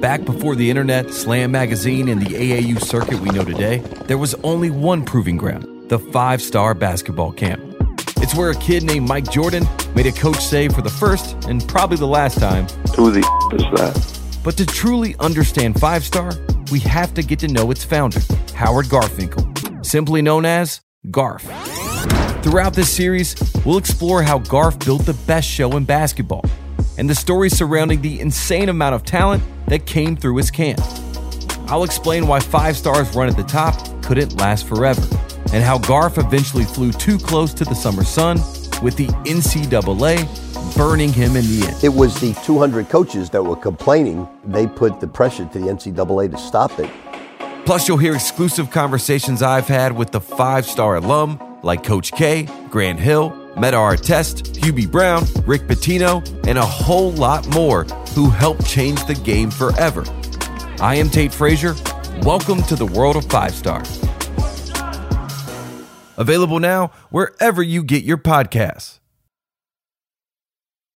Back before the internet, Slam Magazine, and the AAU circuit we know today, there was only one proving ground the five star basketball camp. It's where a kid named Mike Jordan made a coach say for the first and probably the last time Who the is that? But to truly understand Five Star, we have to get to know its founder, Howard Garfinkel, simply known as Garf. Throughout this series, we'll explore how Garf built the best show in basketball and the stories surrounding the insane amount of talent that came through his camp. I'll explain why five stars run at the top couldn't last forever, and how Garf eventually flew too close to the summer sun, with the NCAA burning him in the end. It was the 200 coaches that were complaining. They put the pressure to the NCAA to stop it. Plus, you'll hear exclusive conversations I've had with the five star alum like Coach K, Grant Hill, Metta Artest, Hubie Brown, Rick Pitino, and a whole lot more who helped change the game forever. I am Tate Frazier. Welcome to the world of five star. Available now wherever you get your podcasts.